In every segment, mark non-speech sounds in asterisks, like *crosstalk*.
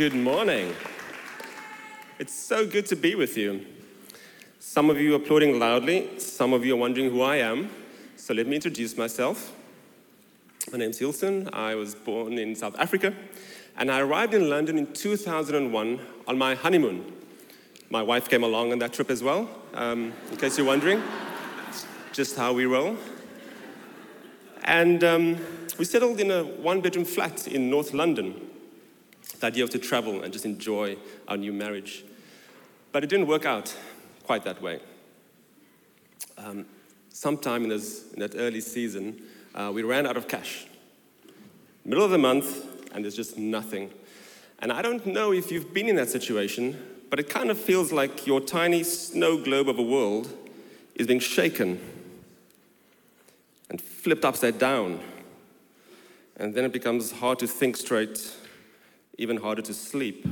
Good morning. It's so good to be with you. Some of you are applauding loudly, some of you are wondering who I am. So let me introduce myself. My name's Hilton. I was born in South Africa and I arrived in London in 2001 on my honeymoon. My wife came along on that trip as well, um, in case you're wondering just how we roll. And um, we settled in a one bedroom flat in North London. The idea of to travel and just enjoy our new marriage. But it didn't work out quite that way. Um, sometime in, this, in, that early season, uh, we ran out of cash. Middle of the month, and there's just nothing. And I don't know if you've been in that situation, but it kind of feels like your tiny snow globe of a world is being shaken and flipped upside down. And then it becomes hard to think straight, even harder to sleep.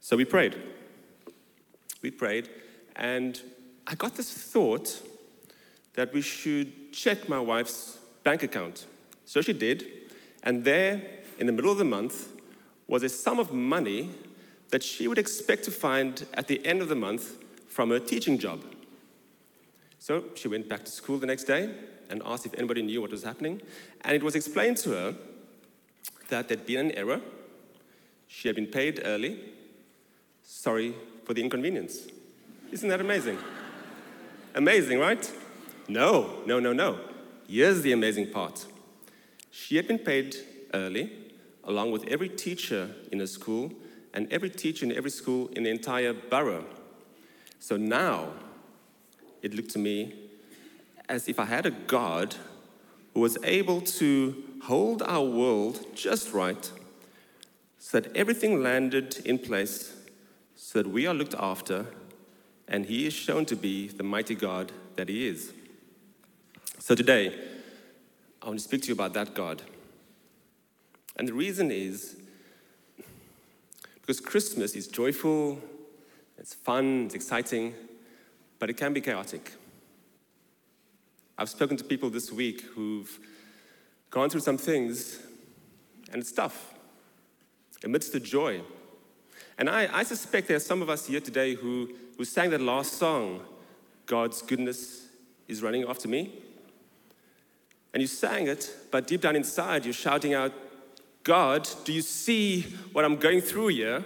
So we prayed. We prayed, and I got this thought that we should check my wife's bank account. So she did, and there, in the middle of the month, was a sum of money that she would expect to find at the end of the month from her teaching job. So she went back to school the next day and asked if anybody knew what was happening. And it was explained to her that there'd been an error. She had been paid early. Sorry for the inconvenience. Isn't that amazing? amazing, right? No, no, no, no. Here's the amazing part. She had been paid early, along with every teacher in her school and every teacher in every school in the entire borough. So now it looked to me as if I had a God who was able to hold our world just right so that everything landed in place so that we are looked after and he is shown to be the mighty God that he is. So today, I want to speak to you about that God. And the reason is because Christmas is joyful, it's fun, it's exciting, but it can be chaotic. I've spoken to people this week who've gone through some things, and it's tough amidst the joy. And I, I suspect there are some of us here today who, who sang that last song, God's goodness is running after me. And you sang it, but deep down inside, you're shouting out, God, do you see what I'm going through here?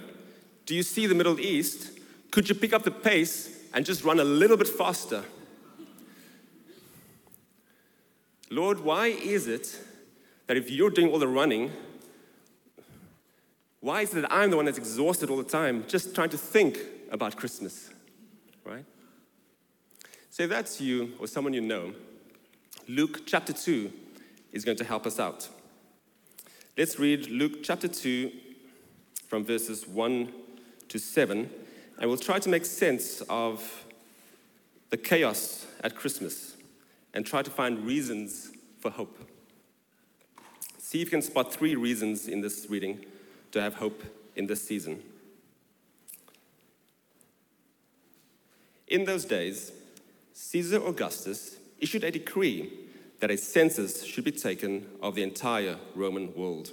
Do you see the Middle East? Could you pick up the pace and just run a little bit faster? Lord, why is it that if you're doing all the running, why is it that I'm the one that's exhausted all the time just trying to think about Christmas? Right? So if that's you or someone you know, Luke chapter 2 is going to help us out. Let's read Luke chapter 2 from verses 1 to 7, and we'll try to make sense of the chaos at Christmas and try to find reasons for hope. See if you can spot three reasons in this reading to have hope in this season. In those days, Caesar Augustus issued a decree that a census should be taken of the entire Roman world.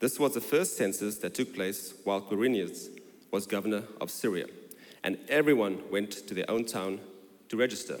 This was the first census that took place while Quirinius was governor of Syria, and everyone went to their own town to register.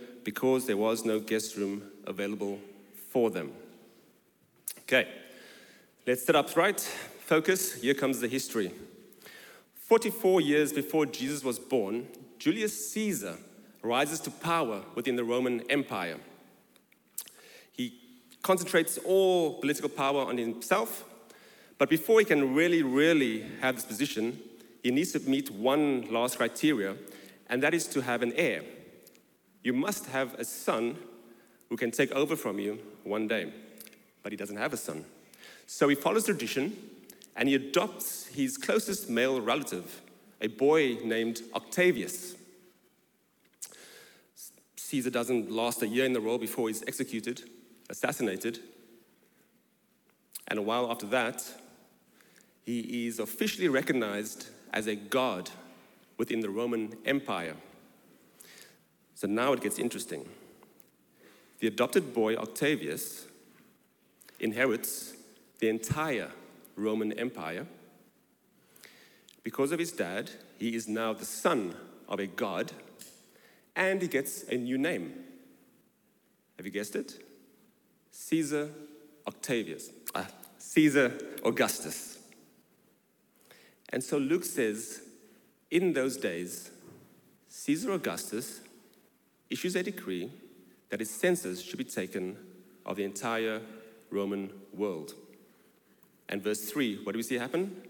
because there was no guest room available for them. Okay, let's sit up right. Focus. Here comes the history. 44 years before Jesus was born, Julius Caesar rises to power within the Roman Empire. He concentrates all political power on himself, but before he can really, really have this position, he needs to meet one last criteria, and that is to have an heir. You must have a son who can take over from you one day. But he doesn't have a son. So he follows tradition and he adopts his closest male relative, a boy named Octavius. Caesar doesn't last a year in the role before he's executed, assassinated. And a while after that, he is officially recognized as a god within the Roman Empire. So now it gets interesting. The adopted boy, Octavius, inherits the entire Roman Empire. Because of his dad, he is now the son of a god, and he gets a new name. Have you guessed it? Caesar Octavius. Ah, Caesar Augustus. And so Luke says, in those days, Caesar Augustus issues a decree that a census should be taken of the entire Roman world. And verse 3, what do we see happen?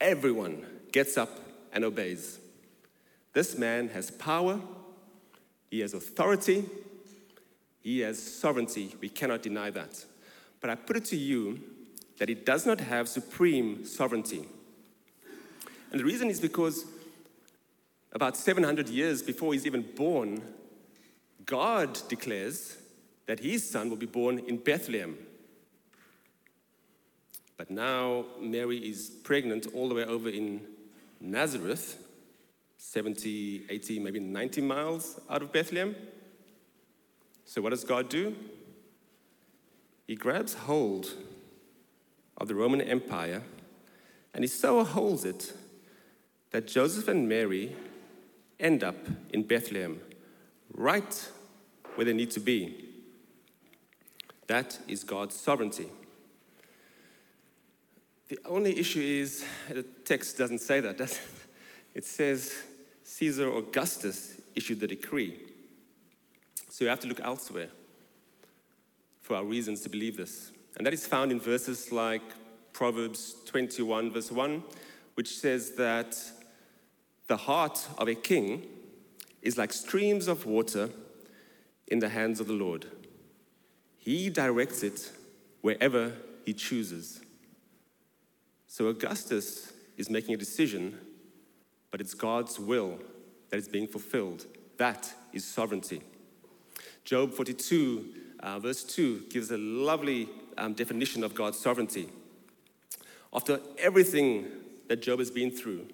Everyone gets up and obeys. This man has power, he has authority, he has sovereignty. We cannot deny that. But I put it to you that he does not have supreme sovereignty. And the reason is because about 700 years before he's even born, God declares that his son will be born in Bethlehem. But now Mary is pregnant all the way over in Nazareth, 70, 80, maybe 90 miles out of Bethlehem. So, what does God do? He grabs hold of the Roman Empire and he so holds it that Joseph and Mary end up in Bethlehem, right where they need to be. That is God's sovereignty. The only issue is the text doesn't say that, does it? *laughs* It says Caesar Augustus issued the decree. So you have to look elsewhere for our reasons to believe this. And that is found in verses like Proverbs 21, verse 1, which says that the heart of a king is like streams of water in the hands of the Lord. He directs it wherever he chooses. So Augustus is making a decision, but it's God's will that is being fulfilled. That is sovereignty. Job 42, uh, verse 2, gives a lovely um, definition of God's sovereignty. After everything that Job has been through,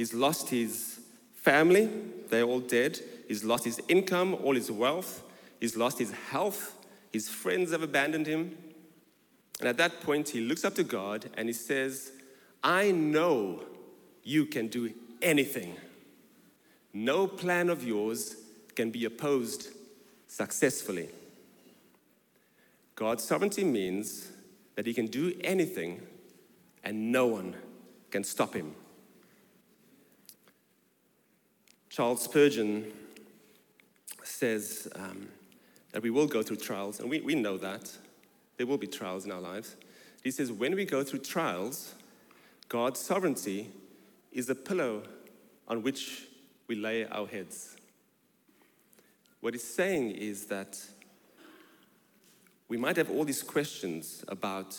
he's lost his family, they're all dead. He's lost his income, all his wealth. He's lost his health. His friends have abandoned him. And at that point, he looks up to God and he says, I know you can do anything. No plan of yours can be opposed successfully. God's sovereignty means that he can do anything and no one can stop him. Charles Spurgeon says um, that we will go through trials, and we, we know that. There will be trials in our lives. He says, when we go through trials, God's sovereignty is the pillow on which we lay our heads. What he's saying is that we might have all these questions about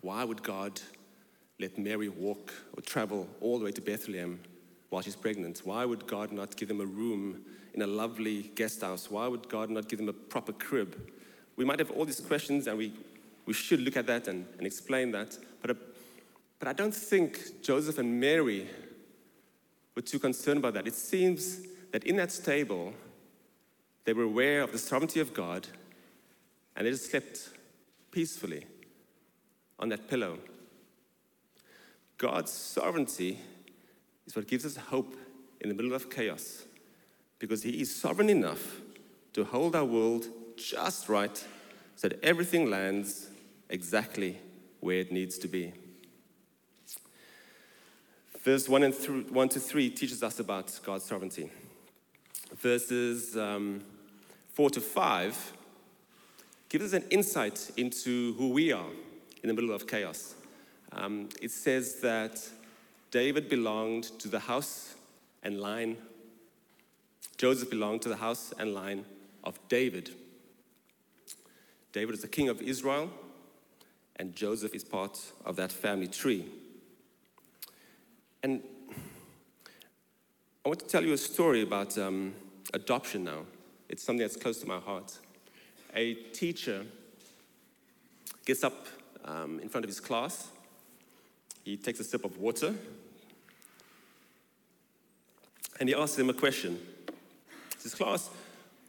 why would God let Mary walk or travel all the way to Bethlehem while she's pregnant? Why would God not give them a room in a lovely guest house? Why would God not give them a proper crib? We might have all these questions and we, we should look at that and, and explain that. But, uh, but I don't think Joseph and Mary were too concerned about that. It seems that in that stable, they were aware of the sovereignty of God and they just slept peacefully on that pillow. God's sovereignty is what gives us hope in the middle of chaos because He is sovereign enough to hold our world just right so that everything lands exactly where it needs to be. Verse 1, and th- 1 to 3 teaches us about God's sovereignty. Verses um, 4 to 5 gives us an insight into who we are in the middle of chaos. Um, it says that David belonged to the house and line, Joseph belonged to the house and line of David. David is the king of Israel, and Joseph is part of that family tree. And I want to tell you a story about um, adoption now. It's something that's close to my heart. A teacher gets up um, in front of his class, he takes a sip of water, and he asks them a question. He says, Class,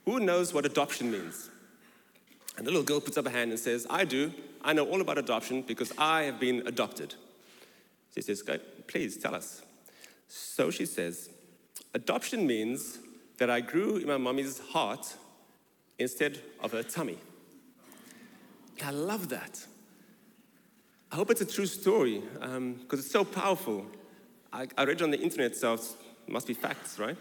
who knows what adoption means? And the little girl puts up a hand and says, I do. I know all about adoption because I have been adopted. She says, Please tell us. So she says, Adoption means that I grew in my mommy's heart instead of her tummy. I love that. I hope it's a true story because um, it's so powerful. I, I, read it on the internet, so it must be facts, right?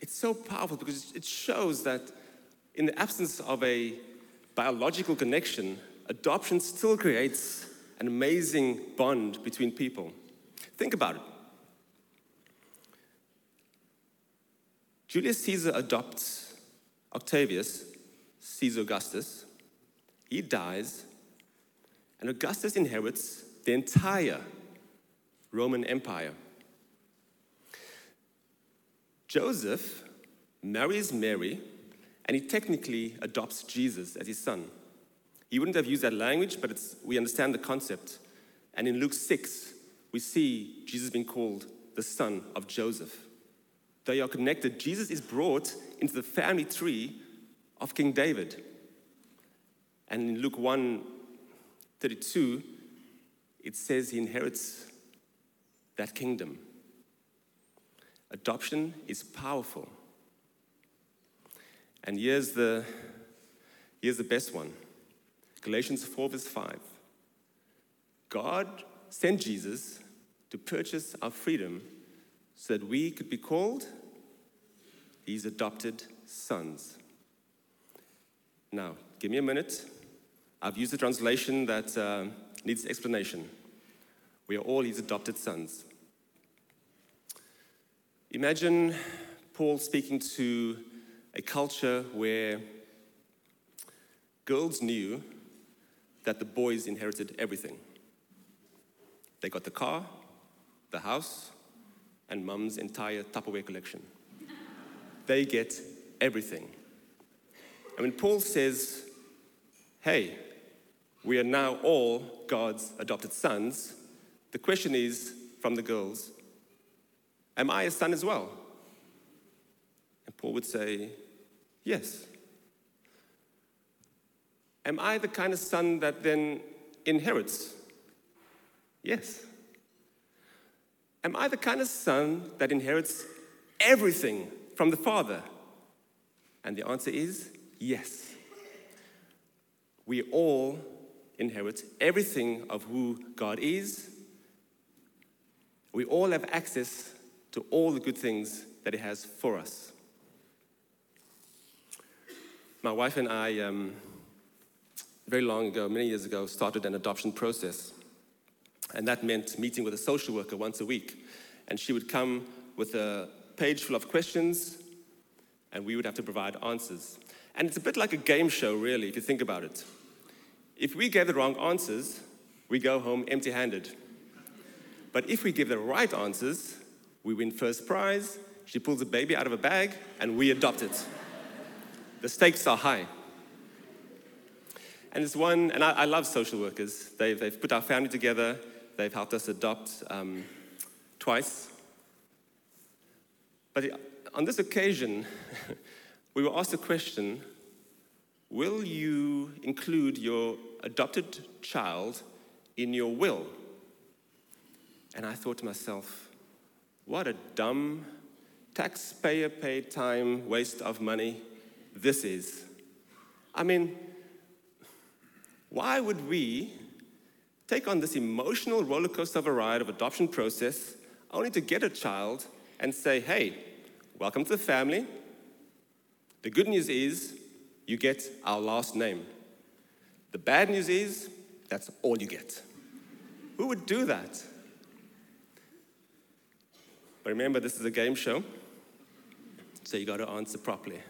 it's so powerful because it shows that in the absence of a biological connection, adoption still creates an amazing bond between people. Think about it. Julius Caesar adopts Octavius, Caesar Augustus. He dies, and Augustus inherits the entire Roman Empire. Joseph marries Mary, and he technically adopts Jesus as his son. He wouldn't have used that language, but we understand the concept. And in Luke 6, we see Jesus being called the son of Joseph. They are connected. Jesus is brought into the family tree of King David. And in Luke 1 32, it says he inherits that kingdom. Adoption is powerful. And here's the, here's the best one Galatians 4, verse 5. God sent Jesus to purchase our freedom so that we could be called his adopted sons. Now, give me a minute. I've used a translation that uh, needs explanation. We are all his adopted sons. Imagine Paul speaking to a culture where girls knew that the boys inherited everything. They got the car, the house, and mum's entire Tupperware collection they get everything. And when Paul says, hey, we are now all God's adopted sons, the question is from the girls, am I a son as well? And Paul would say, yes. Am I the kind of son that then inherits? Yes. Am I the kind of son that inherits everything from the Father? And the answer is yes. We all inherit everything of who God is. We all have access to all the good things that He has for us. My wife and I, um, very long ago, many years ago, started an adoption process. And that meant meeting with a social worker once a week. And she would come with a page full of questions, and we would have to provide answers. And it's a bit like a game show, really, if you think about it. If we gave the wrong answers, we go home empty handed. But if we give the right answers, we win first prize, she pulls a baby out of a bag, and we adopt it. the stakes are high. And it's one, and I, I love social workers. They've, they've, put our family together, they've helped us adopt um, twice. But on this occasion, *laughs* we were asked a question Will you include your adopted child in your will? And I thought to myself, what a dumb, taxpayer paid time waste of money this is. I mean, why would we take on this emotional rollercoaster of a ride of adoption process only to get a child and say, hey, welcome to the family. The good news is you get our last name. The bad news is that's all you get. Who would do that? But remember, this is a game show, so you got to answer properly.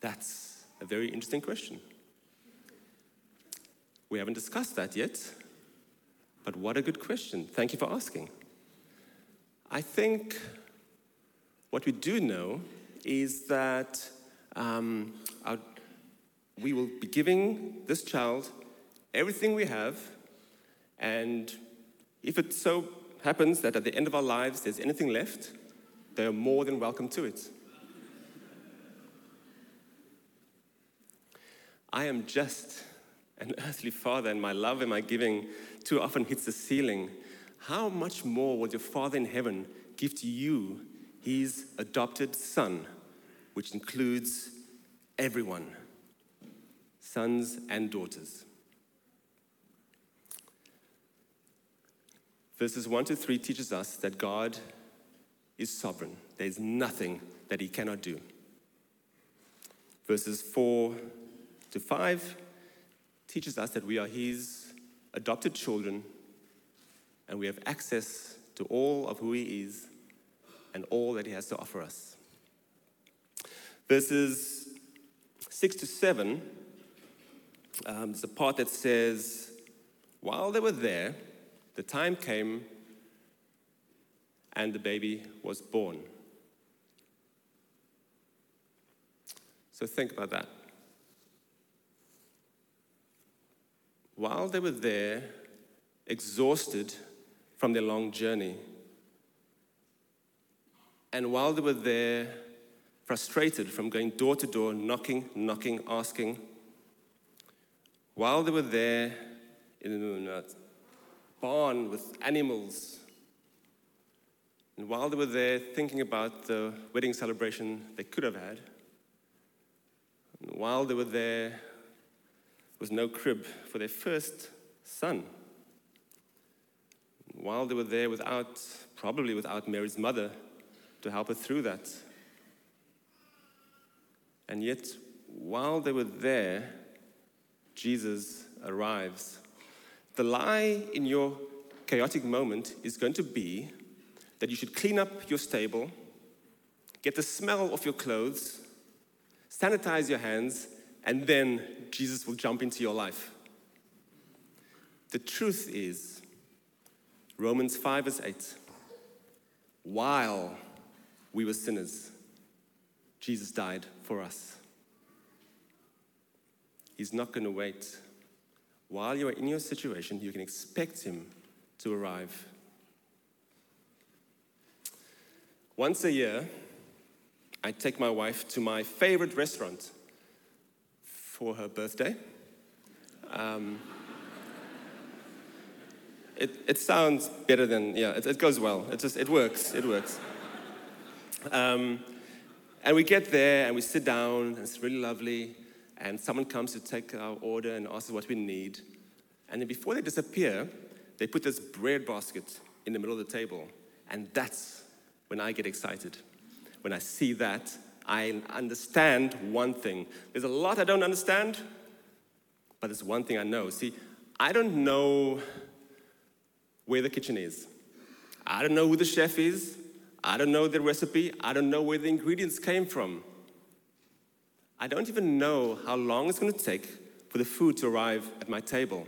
That's a very interesting question. We haven't discussed that yet, but what a good question. Thank you for asking. I think what we do know is that um, our, we will be giving this child everything we have, and if it so happens that at the end of our lives there's anything left, they are more than welcome to it. I am just an earthly father, and my love and my giving too often hits the ceiling. How much more will your Father in heaven give to you his adopted son, which includes everyone, sons and daughters? Verses 1 to 3 teaches us that God is sovereign. There's nothing that he cannot do. Verses 4 to 5 teaches us that we are his adopted children and we have access to all of who he is and all that he has to offer us. Verses 6 to 7, um, there's a part that says, While they were there, the time came and the baby was born. So think about that. While they were there, exhausted from their long journey, and while they were there, frustrated from going door to door, knocking, knocking, asking, while they were there in a barn with animals, and while they were there thinking about the wedding celebration they could have had, and while they were there was no crib for their first son. While they were there without, probably without Mary's mother to help her through that. And yet, while they were there, Jesus arrives. The lie in your chaotic moment is going to be that you should clean up your stable, get the smell of your clothes, sanitize your hands, and then Jesus will jump into your life. The truth is, Romans 5 verse 8, while we were sinners, Jesus died for us. He's not going to wait. While you are in your situation, you can expect Him to arrive. Once a year, I take my wife to my favorite restaurant for her birthday. Um, it, it sounds better than, yeah, it, it goes well. It just, it works, it works. Um, and we get there and we sit down, and it's really lovely, and someone comes to take our order and asks what we need. And then before they disappear, they put this bread basket in the middle of the table. And that's when I get excited. When I see that, I understand one thing. There's a lot I don't understand, but there's one thing I know. See, I don't know where the kitchen is. I don't know who the chef is. I don't know the recipe. I don't know where the ingredients came from. I don't even know how long it's going to take for the food to arrive at my table.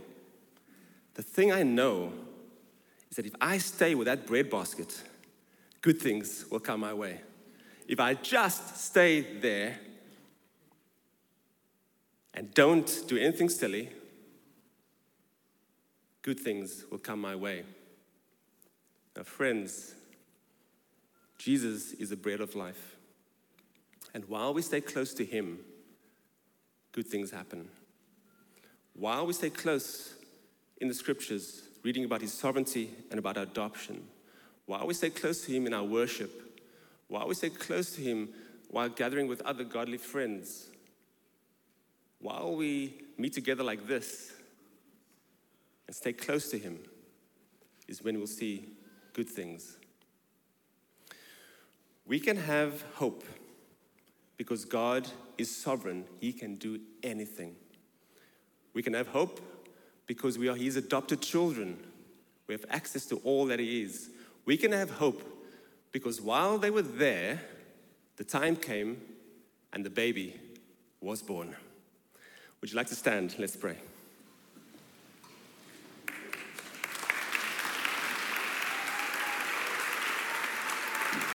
The thing I know is that if I stay with that bread basket, good things will come my way. If I just stay there and don't do anything silly, good things will come my way. Now, friends, Jesus is the bread of life. And while we stay close to Him, good things happen. While we stay close in the scriptures, reading about His sovereignty and about our adoption, while we stay close to Him in our worship, while we stay close to Him while gathering with other godly friends, while we meet together like this and stay close to Him, is when we'll see good things. We can have hope because God is sovereign, He can do anything. We can have hope because we are His adopted children. We have access to all that He is. We can have hope because while they were there, the time came and the baby was born. Would you like to stand? Let's pray.